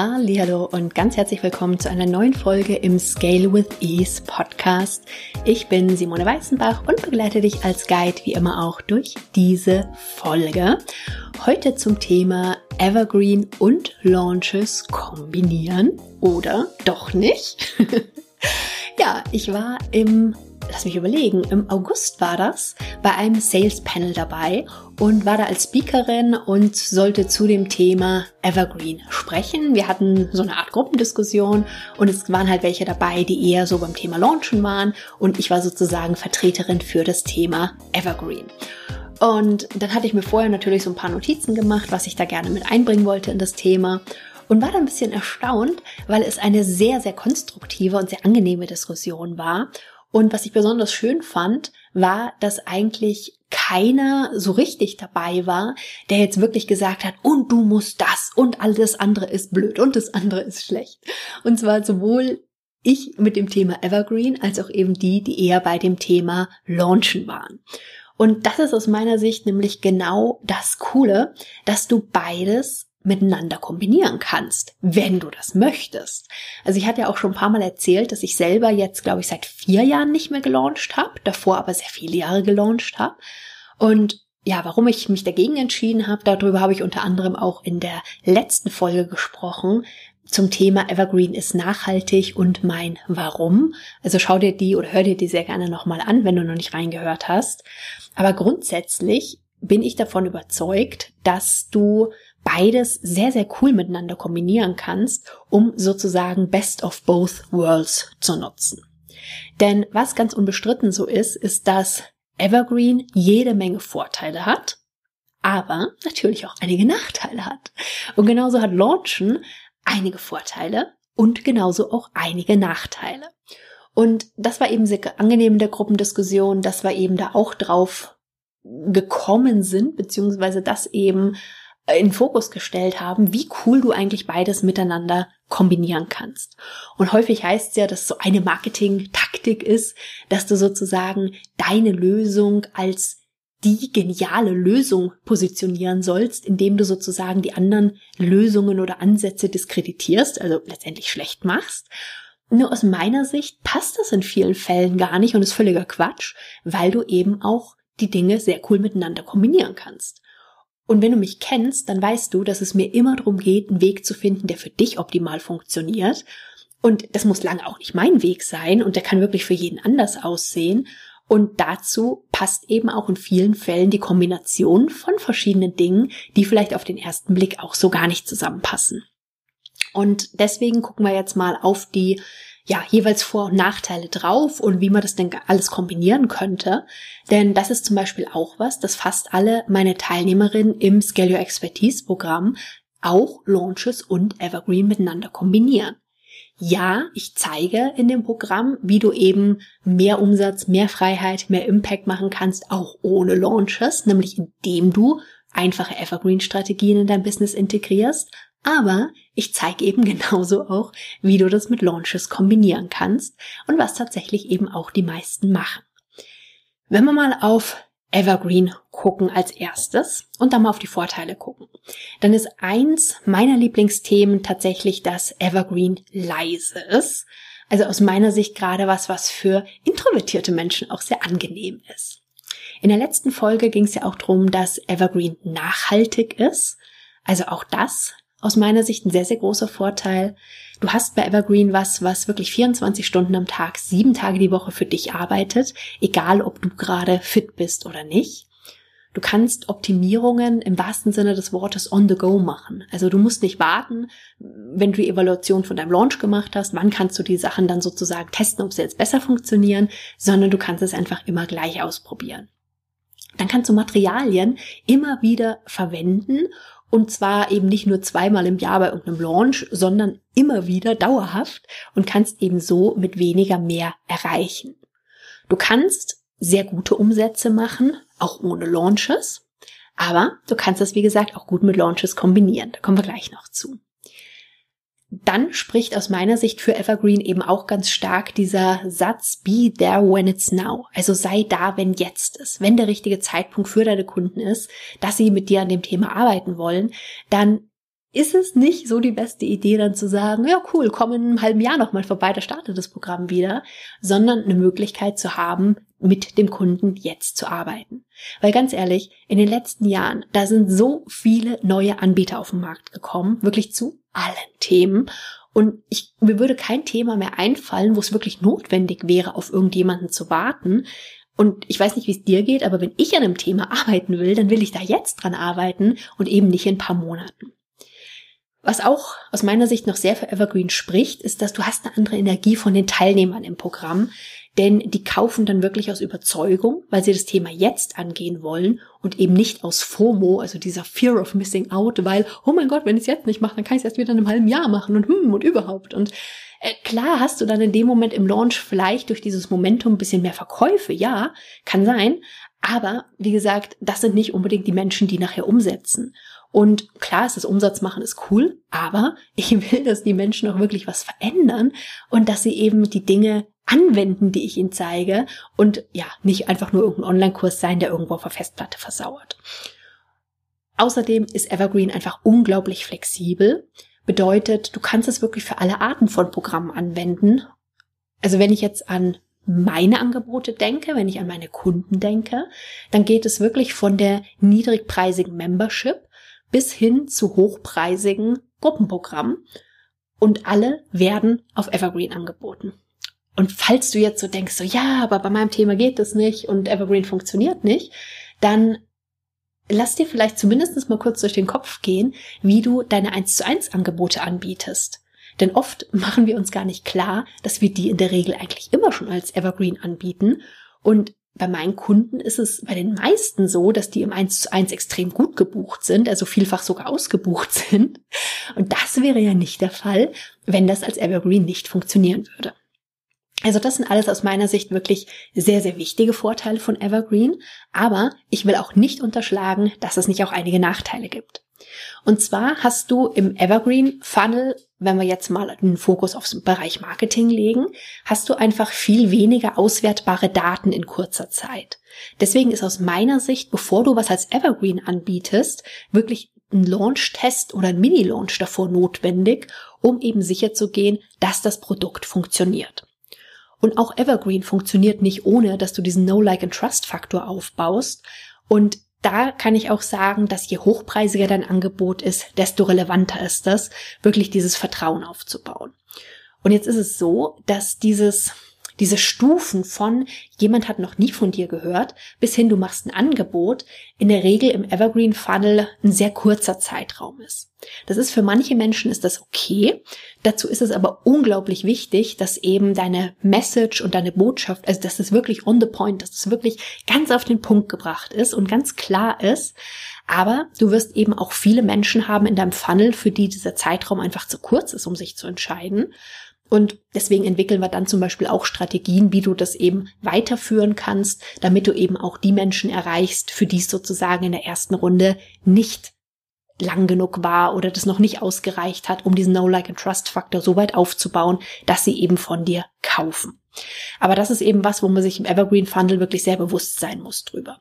Hallo und ganz herzlich willkommen zu einer neuen Folge im Scale with Ease Podcast. Ich bin Simone Weißenbach und begleite dich als Guide wie immer auch durch diese Folge. Heute zum Thema Evergreen und Launches kombinieren oder doch nicht. ja, ich war im lass mich überlegen, im August war das, bei einem Sales Panel dabei und war da als Speakerin und sollte zu dem Thema Evergreen sprechen. Wir hatten so eine Art Gruppendiskussion und es waren halt welche dabei, die eher so beim Thema Launchen waren und ich war sozusagen Vertreterin für das Thema Evergreen. Und dann hatte ich mir vorher natürlich so ein paar Notizen gemacht, was ich da gerne mit einbringen wollte in das Thema und war dann ein bisschen erstaunt, weil es eine sehr, sehr konstruktive und sehr angenehme Diskussion war und was ich besonders schön fand, war, dass eigentlich keiner so richtig dabei war, der jetzt wirklich gesagt hat, und du musst das und alles andere ist blöd und das andere ist schlecht. Und zwar sowohl ich mit dem Thema Evergreen als auch eben die, die eher bei dem Thema Launchen waren. Und das ist aus meiner Sicht nämlich genau das Coole, dass du beides miteinander kombinieren kannst, wenn du das möchtest. Also ich hatte ja auch schon ein paar Mal erzählt, dass ich selber jetzt, glaube ich, seit vier Jahren nicht mehr gelauncht habe, davor aber sehr viele Jahre gelauncht habe. Und ja, warum ich mich dagegen entschieden habe, darüber habe ich unter anderem auch in der letzten Folge gesprochen zum Thema Evergreen ist nachhaltig und mein Warum. Also schau dir die oder hör dir die sehr gerne nochmal an, wenn du noch nicht reingehört hast. Aber grundsätzlich bin ich davon überzeugt, dass du beides sehr, sehr cool miteinander kombinieren kannst, um sozusagen Best of Both Worlds zu nutzen. Denn was ganz unbestritten so ist, ist, dass Evergreen jede Menge Vorteile hat, aber natürlich auch einige Nachteile hat. Und genauso hat Launchen einige Vorteile und genauso auch einige Nachteile. Und das war eben sehr angenehm in der Gruppendiskussion, dass wir eben da auch drauf gekommen sind, beziehungsweise das eben in Fokus gestellt haben, wie cool du eigentlich beides miteinander kombinieren kannst. Und häufig heißt es ja, dass so eine Marketing-Taktik ist, dass du sozusagen deine Lösung als die geniale Lösung positionieren sollst, indem du sozusagen die anderen Lösungen oder Ansätze diskreditierst, also letztendlich schlecht machst. Nur aus meiner Sicht passt das in vielen Fällen gar nicht und ist völliger Quatsch, weil du eben auch die Dinge sehr cool miteinander kombinieren kannst. Und wenn du mich kennst, dann weißt du, dass es mir immer darum geht, einen Weg zu finden, der für dich optimal funktioniert. Und das muss lange auch nicht mein Weg sein und der kann wirklich für jeden anders aussehen. Und dazu passt eben auch in vielen Fällen die Kombination von verschiedenen Dingen, die vielleicht auf den ersten Blick auch so gar nicht zusammenpassen. Und deswegen gucken wir jetzt mal auf die ja, jeweils Vor- und Nachteile drauf und wie man das denn alles kombinieren könnte. Denn das ist zum Beispiel auch was, dass fast alle meine Teilnehmerinnen im Scale Your Expertise Programm auch Launches und Evergreen miteinander kombinieren. Ja, ich zeige in dem Programm, wie du eben mehr Umsatz, mehr Freiheit, mehr Impact machen kannst, auch ohne Launches, nämlich indem du einfache Evergreen-Strategien in dein Business integrierst, aber ich zeige eben genauso auch, wie du das mit Launches kombinieren kannst und was tatsächlich eben auch die meisten machen. Wenn wir mal auf Evergreen gucken als erstes und dann mal auf die Vorteile gucken, dann ist eins meiner Lieblingsthemen tatsächlich, dass Evergreen leise ist. Also aus meiner Sicht gerade was, was für introvertierte Menschen auch sehr angenehm ist. In der letzten Folge ging es ja auch darum, dass Evergreen nachhaltig ist. Also auch das aus meiner Sicht ein sehr, sehr großer Vorteil. Du hast bei Evergreen was, was wirklich 24 Stunden am Tag, sieben Tage die Woche für dich arbeitet, egal ob du gerade fit bist oder nicht. Du kannst Optimierungen im wahrsten Sinne des Wortes on the go machen. Also du musst nicht warten, wenn du die Evaluation von deinem Launch gemacht hast, wann kannst du die Sachen dann sozusagen testen, ob sie jetzt besser funktionieren, sondern du kannst es einfach immer gleich ausprobieren. Dann kannst du Materialien immer wieder verwenden und zwar eben nicht nur zweimal im Jahr bei irgendeinem Launch, sondern immer wieder dauerhaft und kannst eben so mit weniger mehr erreichen. Du kannst sehr gute Umsätze machen, auch ohne Launches. Aber du kannst das, wie gesagt, auch gut mit Launches kombinieren. Da kommen wir gleich noch zu dann spricht aus meiner Sicht für Evergreen eben auch ganz stark dieser Satz Be there when it's now. Also sei da, wenn jetzt ist. Wenn der richtige Zeitpunkt für deine Kunden ist, dass sie mit dir an dem Thema arbeiten wollen, dann ist es nicht so die beste Idee, dann zu sagen, ja cool, komm in einem halben Jahr nochmal vorbei, da startet das Programm wieder, sondern eine Möglichkeit zu haben, mit dem Kunden jetzt zu arbeiten. Weil ganz ehrlich, in den letzten Jahren, da sind so viele neue Anbieter auf den Markt gekommen, wirklich zu allen Themen. Und ich, mir würde kein Thema mehr einfallen, wo es wirklich notwendig wäre, auf irgendjemanden zu warten. Und ich weiß nicht, wie es dir geht, aber wenn ich an einem Thema arbeiten will, dann will ich da jetzt dran arbeiten und eben nicht in ein paar Monaten. Was auch aus meiner Sicht noch sehr für Evergreen spricht, ist, dass du hast eine andere Energie von den Teilnehmern im Programm, denn die kaufen dann wirklich aus Überzeugung, weil sie das Thema jetzt angehen wollen und eben nicht aus FOMO, also dieser Fear of Missing Out, weil, oh mein Gott, wenn ich es jetzt nicht mache, dann kann ich es erst wieder in einem halben Jahr machen und hm und überhaupt. Und äh, klar hast du dann in dem Moment im Launch vielleicht durch dieses Momentum ein bisschen mehr Verkäufe, ja, kann sein, aber wie gesagt, das sind nicht unbedingt die Menschen, die nachher umsetzen. Und klar ist das Umsatz machen ist cool, aber ich will, dass die Menschen auch wirklich was verändern und dass sie eben die Dinge anwenden, die ich ihnen zeige und ja, nicht einfach nur irgendein Online-Kurs sein, der irgendwo auf der Festplatte versauert. Außerdem ist Evergreen einfach unglaublich flexibel. Bedeutet, du kannst es wirklich für alle Arten von Programmen anwenden. Also wenn ich jetzt an meine Angebote denke, wenn ich an meine Kunden denke, dann geht es wirklich von der niedrigpreisigen Membership bis hin zu hochpreisigen Gruppenprogrammen und alle werden auf Evergreen angeboten. Und falls du jetzt so denkst, so ja, aber bei meinem Thema geht das nicht und Evergreen funktioniert nicht, dann lass dir vielleicht zumindest mal kurz durch den Kopf gehen, wie du deine 1 zu 1 Angebote anbietest. Denn oft machen wir uns gar nicht klar, dass wir die in der Regel eigentlich immer schon als Evergreen anbieten. Und bei meinen Kunden ist es bei den meisten so, dass die im 1 zu 1 extrem gut gebucht sind, also vielfach sogar ausgebucht sind. Und das wäre ja nicht der Fall, wenn das als Evergreen nicht funktionieren würde. Also das sind alles aus meiner Sicht wirklich sehr, sehr wichtige Vorteile von Evergreen. Aber ich will auch nicht unterschlagen, dass es nicht auch einige Nachteile gibt. Und zwar hast du im Evergreen Funnel, wenn wir jetzt mal den Fokus aufs Bereich Marketing legen, hast du einfach viel weniger auswertbare Daten in kurzer Zeit. Deswegen ist aus meiner Sicht, bevor du was als Evergreen anbietest, wirklich ein Launch-Test oder ein Mini-Launch davor notwendig, um eben sicher zu gehen, dass das Produkt funktioniert. Und auch Evergreen funktioniert nicht ohne, dass du diesen No-Like-and-Trust-Faktor aufbaust. Und da kann ich auch sagen, dass je hochpreisiger dein Angebot ist, desto relevanter ist das, wirklich dieses Vertrauen aufzubauen. Und jetzt ist es so, dass dieses diese Stufen von jemand hat noch nie von dir gehört bis hin du machst ein Angebot in der Regel im Evergreen Funnel ein sehr kurzer Zeitraum ist. Das ist für manche Menschen ist das okay. Dazu ist es aber unglaublich wichtig, dass eben deine Message und deine Botschaft, also dass es wirklich on the point, dass es wirklich ganz auf den Punkt gebracht ist und ganz klar ist. Aber du wirst eben auch viele Menschen haben in deinem Funnel, für die dieser Zeitraum einfach zu kurz ist, um sich zu entscheiden. Und deswegen entwickeln wir dann zum Beispiel auch Strategien, wie du das eben weiterführen kannst, damit du eben auch die Menschen erreichst, für die es sozusagen in der ersten Runde nicht lang genug war oder das noch nicht ausgereicht hat, um diesen No-Like-and-Trust-Faktor so weit aufzubauen, dass sie eben von dir kaufen. Aber das ist eben was, wo man sich im Evergreen Funnel wirklich sehr bewusst sein muss drüber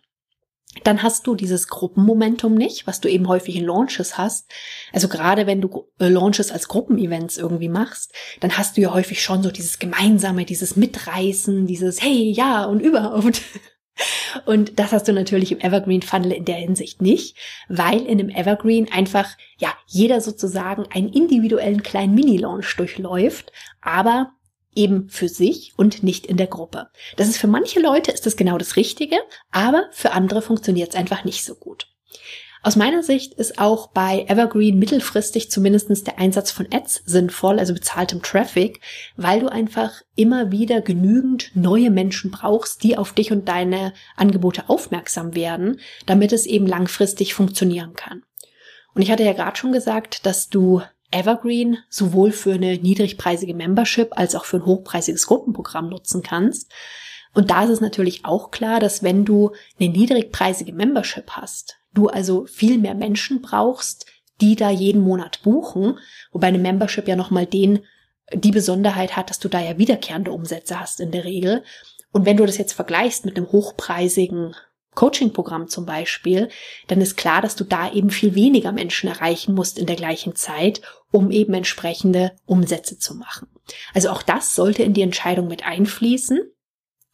dann hast du dieses Gruppenmomentum nicht, was du eben häufig in Launches hast. Also gerade wenn du äh, Launches als Gruppenevents irgendwie machst, dann hast du ja häufig schon so dieses Gemeinsame, dieses Mitreißen, dieses Hey, ja und überhaupt. Und das hast du natürlich im Evergreen Funnel in der Hinsicht nicht, weil in einem Evergreen einfach, ja, jeder sozusagen einen individuellen kleinen Mini-Launch durchläuft, aber eben für sich und nicht in der Gruppe. Das ist für manche Leute ist das genau das Richtige, aber für andere funktioniert es einfach nicht so gut. Aus meiner Sicht ist auch bei Evergreen mittelfristig zumindestens der Einsatz von Ads sinnvoll, also bezahltem Traffic, weil du einfach immer wieder genügend neue Menschen brauchst, die auf dich und deine Angebote aufmerksam werden, damit es eben langfristig funktionieren kann. Und ich hatte ja gerade schon gesagt, dass du Evergreen sowohl für eine niedrigpreisige Membership als auch für ein hochpreisiges Gruppenprogramm nutzen kannst. Und da ist es natürlich auch klar, dass wenn du eine niedrigpreisige Membership hast, du also viel mehr Menschen brauchst, die da jeden Monat buchen, wobei eine Membership ja nochmal den, die Besonderheit hat, dass du da ja wiederkehrende Umsätze hast in der Regel. Und wenn du das jetzt vergleichst mit einem hochpreisigen Coaching-Programm zum Beispiel, dann ist klar, dass du da eben viel weniger Menschen erreichen musst in der gleichen Zeit, um eben entsprechende Umsätze zu machen. Also auch das sollte in die Entscheidung mit einfließen.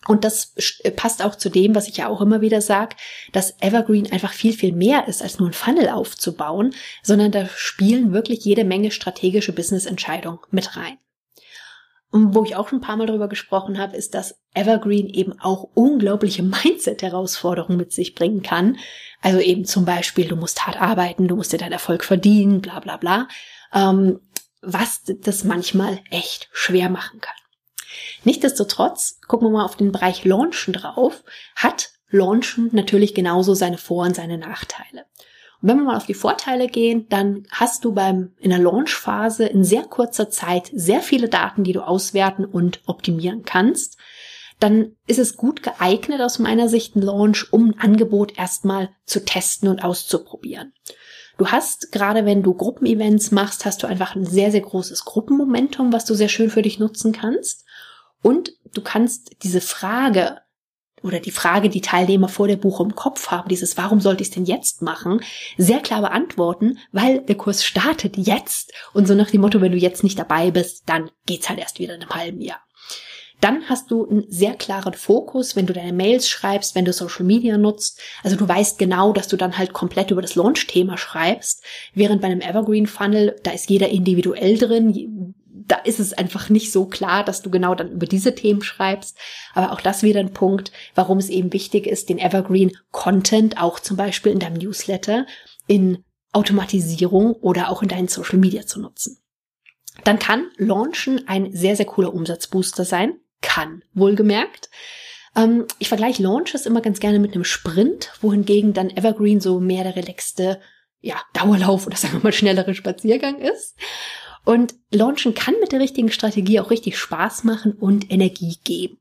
Und das äh, passt auch zu dem, was ich ja auch immer wieder sage, dass Evergreen einfach viel, viel mehr ist, als nur ein Funnel aufzubauen, sondern da spielen wirklich jede Menge strategische Business-Entscheidungen mit rein. Und wo ich auch schon ein paar Mal darüber gesprochen habe, ist, dass Evergreen eben auch unglaubliche Mindset-Herausforderungen mit sich bringen kann. Also eben zum Beispiel, du musst hart arbeiten, du musst dir deinen Erfolg verdienen, bla bla bla. Ähm, was das manchmal echt schwer machen kann. Nichtsdestotrotz, gucken wir mal auf den Bereich Launchen drauf, hat Launchen natürlich genauso seine Vor- und seine Nachteile. Und wenn wir mal auf die Vorteile gehen, dann hast du beim, in der Launchphase in sehr kurzer Zeit sehr viele Daten, die du auswerten und optimieren kannst. Dann ist es gut geeignet aus meiner Sicht ein Launch, um ein Angebot erstmal zu testen und auszuprobieren. Du hast, gerade wenn du Gruppenevents machst, hast du einfach ein sehr, sehr großes Gruppenmomentum, was du sehr schön für dich nutzen kannst. Und du kannst diese Frage oder die Frage, die Teilnehmer vor der Buche im Kopf haben, dieses Warum sollte ich es denn jetzt machen, sehr klar beantworten, weil der Kurs startet jetzt und so nach dem Motto, wenn du jetzt nicht dabei bist, dann geht's halt erst wieder in einem halben Jahr. Dann hast du einen sehr klaren Fokus, wenn du deine Mails schreibst, wenn du Social Media nutzt. Also du weißt genau, dass du dann halt komplett über das Launch-Thema schreibst. Während bei einem Evergreen Funnel, da ist jeder individuell drin da ist es einfach nicht so klar, dass du genau dann über diese Themen schreibst. Aber auch das wieder ein Punkt, warum es eben wichtig ist, den Evergreen Content auch zum Beispiel in deinem Newsletter in Automatisierung oder auch in deinen Social Media zu nutzen. Dann kann Launchen ein sehr, sehr cooler Umsatzbooster sein. Kann, wohlgemerkt. Ähm, ich vergleiche Launches immer ganz gerne mit einem Sprint, wohingegen dann Evergreen so mehr der relaxte ja, Dauerlauf oder sagen wir mal schnellere Spaziergang ist. Und Launchen kann mit der richtigen Strategie auch richtig Spaß machen und Energie geben.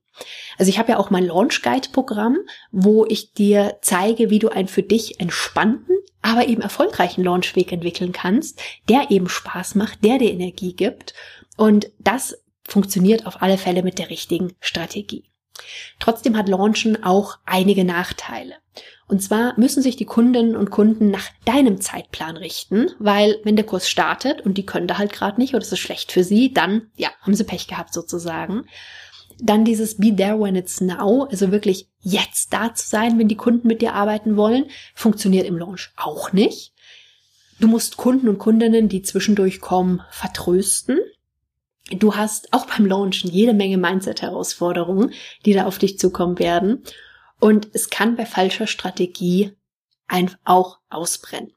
Also ich habe ja auch mein Launch Guide Programm, wo ich dir zeige, wie du einen für dich entspannten, aber eben erfolgreichen Launchweg entwickeln kannst, der eben Spaß macht, der dir Energie gibt. Und das funktioniert auf alle Fälle mit der richtigen Strategie. Trotzdem hat Launchen auch einige Nachteile. Und zwar müssen sich die Kundinnen und Kunden nach deinem Zeitplan richten, weil wenn der Kurs startet und die können da halt gerade nicht oder es ist schlecht für sie, dann ja, haben sie Pech gehabt sozusagen. Dann dieses Be there when it's now, also wirklich jetzt da zu sein, wenn die Kunden mit dir arbeiten wollen, funktioniert im Launch auch nicht. Du musst Kunden und Kundinnen, die zwischendurch kommen, vertrösten. Du hast auch beim Launchen jede Menge Mindset-Herausforderungen, die da auf dich zukommen werden. Und es kann bei falscher Strategie einfach auch ausbrennen.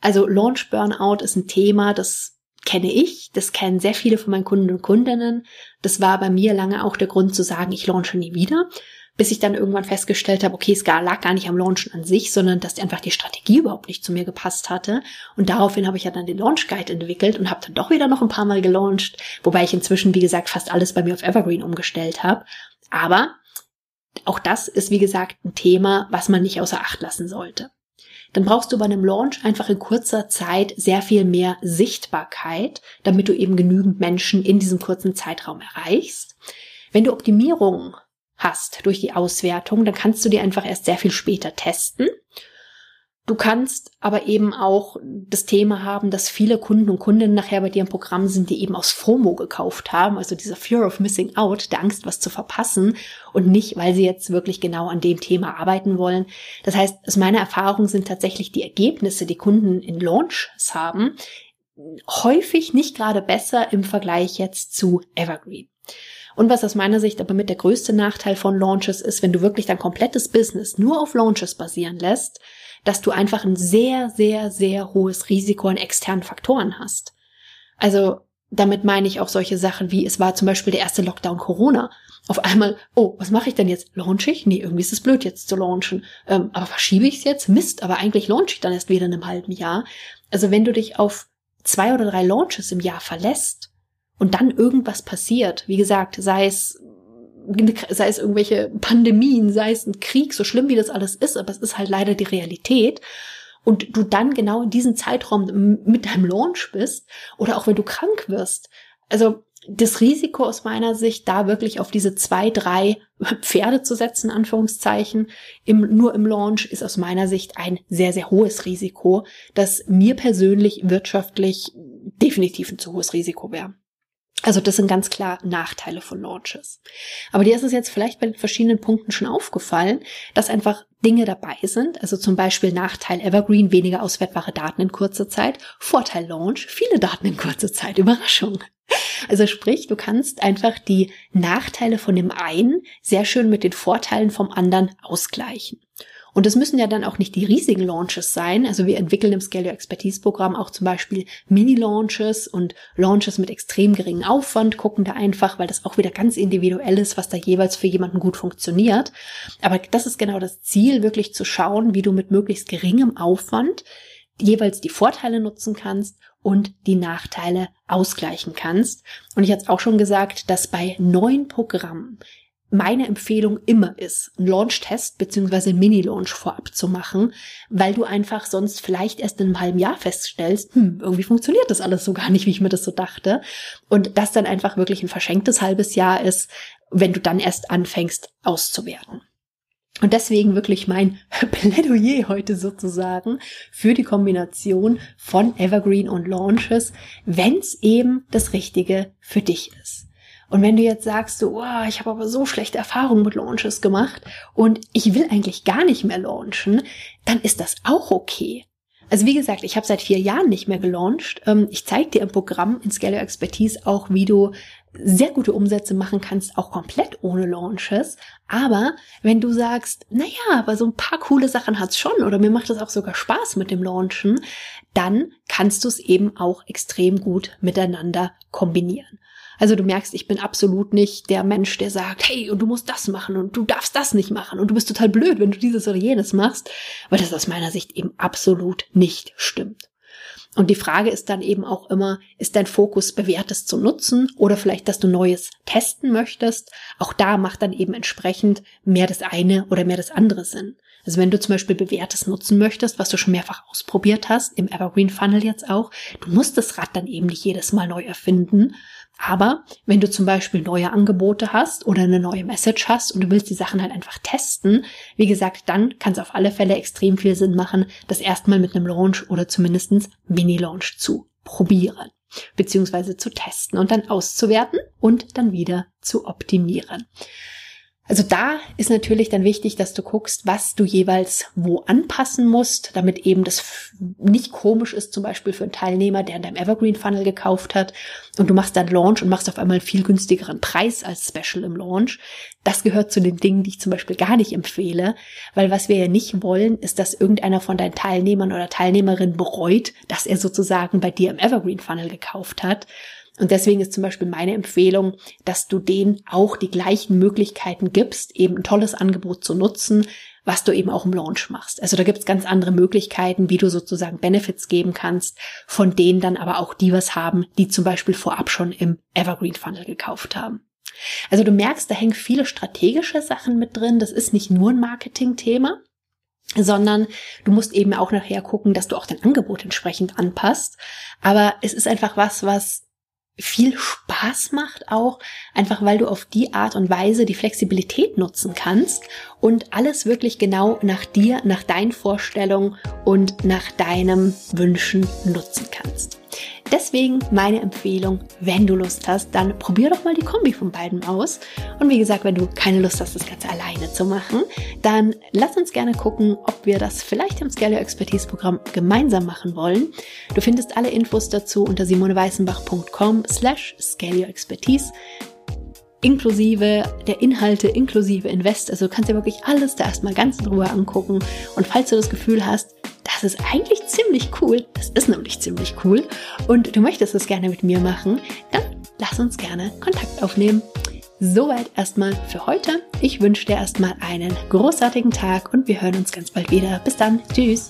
Also Launch Burnout ist ein Thema, das kenne ich, das kennen sehr viele von meinen Kunden und Kundinnen. Das war bei mir lange auch der Grund zu sagen, ich launche nie wieder, bis ich dann irgendwann festgestellt habe, okay, es lag gar nicht am Launchen an sich, sondern dass einfach die Strategie überhaupt nicht zu mir gepasst hatte. Und daraufhin habe ich ja dann den Launch Guide entwickelt und habe dann doch wieder noch ein paar Mal gelauncht, wobei ich inzwischen, wie gesagt, fast alles bei mir auf Evergreen umgestellt habe. Aber auch das ist, wie gesagt, ein Thema, was man nicht außer Acht lassen sollte. Dann brauchst du bei einem Launch einfach in kurzer Zeit sehr viel mehr Sichtbarkeit, damit du eben genügend Menschen in diesem kurzen Zeitraum erreichst. Wenn du Optimierungen hast durch die Auswertung, dann kannst du die einfach erst sehr viel später testen Du kannst aber eben auch das Thema haben, dass viele Kunden und Kundinnen nachher bei dir im Programm sind, die eben aus FOMO gekauft haben, also dieser Fear of Missing Out, der Angst, was zu verpassen und nicht, weil sie jetzt wirklich genau an dem Thema arbeiten wollen. Das heißt, aus meiner Erfahrung sind tatsächlich die Ergebnisse, die Kunden in Launches haben, häufig nicht gerade besser im Vergleich jetzt zu Evergreen. Und was aus meiner Sicht aber mit der größte Nachteil von Launches ist, wenn du wirklich dein komplettes Business nur auf Launches basieren lässt, dass du einfach ein sehr, sehr, sehr hohes Risiko an externen Faktoren hast. Also damit meine ich auch solche Sachen wie, es war zum Beispiel der erste Lockdown Corona. Auf einmal, oh, was mache ich denn jetzt? Launch ich? Nee, irgendwie ist es blöd jetzt zu launchen. Ähm, aber verschiebe ich es jetzt? Mist, aber eigentlich launch ich dann erst wieder in einem halben Jahr. Also wenn du dich auf zwei oder drei Launches im Jahr verlässt und dann irgendwas passiert, wie gesagt, sei es sei es irgendwelche Pandemien, sei es ein Krieg, so schlimm wie das alles ist, aber es ist halt leider die Realität. Und du dann genau in diesem Zeitraum mit deinem Launch bist oder auch wenn du krank wirst. Also das Risiko aus meiner Sicht, da wirklich auf diese zwei, drei Pferde zu setzen, Anführungszeichen, im, nur im Launch, ist aus meiner Sicht ein sehr, sehr hohes Risiko, das mir persönlich wirtschaftlich definitiv ein zu hohes Risiko wäre. Also das sind ganz klar Nachteile von Launches. Aber dir ist es jetzt vielleicht bei den verschiedenen Punkten schon aufgefallen, dass einfach Dinge dabei sind. Also zum Beispiel Nachteil Evergreen, weniger auswertbare Daten in kurzer Zeit. Vorteil Launch, viele Daten in kurzer Zeit. Überraschung. Also sprich, du kannst einfach die Nachteile von dem einen sehr schön mit den Vorteilen vom anderen ausgleichen. Und es müssen ja dann auch nicht die riesigen Launches sein. Also wir entwickeln im Scale Your Expertise Programm auch zum Beispiel Mini-Launches und Launches mit extrem geringem Aufwand, gucken da einfach, weil das auch wieder ganz individuell ist, was da jeweils für jemanden gut funktioniert. Aber das ist genau das Ziel, wirklich zu schauen, wie du mit möglichst geringem Aufwand jeweils die Vorteile nutzen kannst und die Nachteile ausgleichen kannst. Und ich hatte es auch schon gesagt, dass bei neuen Programmen meine Empfehlung immer ist, einen Launch-Test bzw. Mini-Launch vorab zu machen, weil du einfach sonst vielleicht erst in einem halben Jahr feststellst, hm, irgendwie funktioniert das alles so gar nicht, wie ich mir das so dachte. Und das dann einfach wirklich ein verschenktes halbes Jahr ist, wenn du dann erst anfängst auszuwerten. Und deswegen wirklich mein Plädoyer heute sozusagen für die Kombination von Evergreen und Launches, wenn es eben das Richtige für dich ist. Und wenn du jetzt sagst, so, oh, ich habe aber so schlechte Erfahrungen mit Launches gemacht und ich will eigentlich gar nicht mehr launchen, dann ist das auch okay. Also wie gesagt, ich habe seit vier Jahren nicht mehr gelauncht. Ähm, ich zeige dir im Programm in Scale Expertise auch, wie du sehr gute Umsätze machen kannst, auch komplett ohne Launches. Aber wenn du sagst, naja, aber so ein paar coole Sachen hat's schon oder mir macht es auch sogar Spaß mit dem Launchen, dann kannst du es eben auch extrem gut miteinander kombinieren. Also du merkst, ich bin absolut nicht der Mensch, der sagt, hey, und du musst das machen und du darfst das nicht machen und du bist total blöd, wenn du dieses oder jenes machst, weil das aus meiner Sicht eben absolut nicht stimmt. Und die Frage ist dann eben auch immer, ist dein Fokus bewährtes zu nutzen oder vielleicht, dass du Neues testen möchtest? Auch da macht dann eben entsprechend mehr das eine oder mehr das andere Sinn. Also wenn du zum Beispiel bewährtes nutzen möchtest, was du schon mehrfach ausprobiert hast, im Evergreen Funnel jetzt auch, du musst das Rad dann eben nicht jedes Mal neu erfinden, aber wenn du zum Beispiel neue Angebote hast oder eine neue Message hast und du willst die Sachen halt einfach testen, wie gesagt, dann kann es auf alle Fälle extrem viel Sinn machen, das erstmal mit einem Launch oder zumindestens Mini-Launch zu probieren, beziehungsweise zu testen und dann auszuwerten und dann wieder zu optimieren. Also da ist natürlich dann wichtig, dass du guckst, was du jeweils wo anpassen musst, damit eben das nicht komisch ist, zum Beispiel für einen Teilnehmer, der in deinem Evergreen Funnel gekauft hat und du machst dann Launch und machst auf einmal einen viel günstigeren Preis als Special im Launch. Das gehört zu den Dingen, die ich zum Beispiel gar nicht empfehle, weil was wir ja nicht wollen, ist, dass irgendeiner von deinen Teilnehmern oder Teilnehmerinnen bereut, dass er sozusagen bei dir im Evergreen Funnel gekauft hat und deswegen ist zum Beispiel meine Empfehlung, dass du denen auch die gleichen Möglichkeiten gibst, eben ein tolles Angebot zu nutzen, was du eben auch im Launch machst. Also da gibt es ganz andere Möglichkeiten, wie du sozusagen Benefits geben kannst, von denen dann aber auch die was haben, die zum Beispiel vorab schon im Evergreen Funnel gekauft haben. Also du merkst, da hängen viele strategische Sachen mit drin. Das ist nicht nur ein Marketing-Thema, sondern du musst eben auch nachher gucken, dass du auch dein Angebot entsprechend anpasst. Aber es ist einfach was, was viel Spaß macht auch, einfach weil du auf die Art und Weise die Flexibilität nutzen kannst und alles wirklich genau nach dir, nach deinen Vorstellungen und nach deinem Wünschen nutzen kannst. Deswegen meine Empfehlung, wenn du Lust hast, dann probier doch mal die Kombi von beiden aus. Und wie gesagt, wenn du keine Lust hast, das Ganze alleine zu machen, dann lass uns gerne gucken, ob wir das vielleicht im Scale Your Expertise Programm gemeinsam machen wollen. Du findest alle Infos dazu unter simoneweißenbach.com slash Scale Expertise inklusive der Inhalte, inklusive Invest. Also du kannst dir wirklich alles da erstmal ganz in Ruhe angucken. Und falls du das Gefühl hast, das ist eigentlich ziemlich cool, das ist nämlich ziemlich cool, und du möchtest es gerne mit mir machen, dann lass uns gerne Kontakt aufnehmen. Soweit erstmal für heute. Ich wünsche dir erstmal einen großartigen Tag und wir hören uns ganz bald wieder. Bis dann. Tschüss.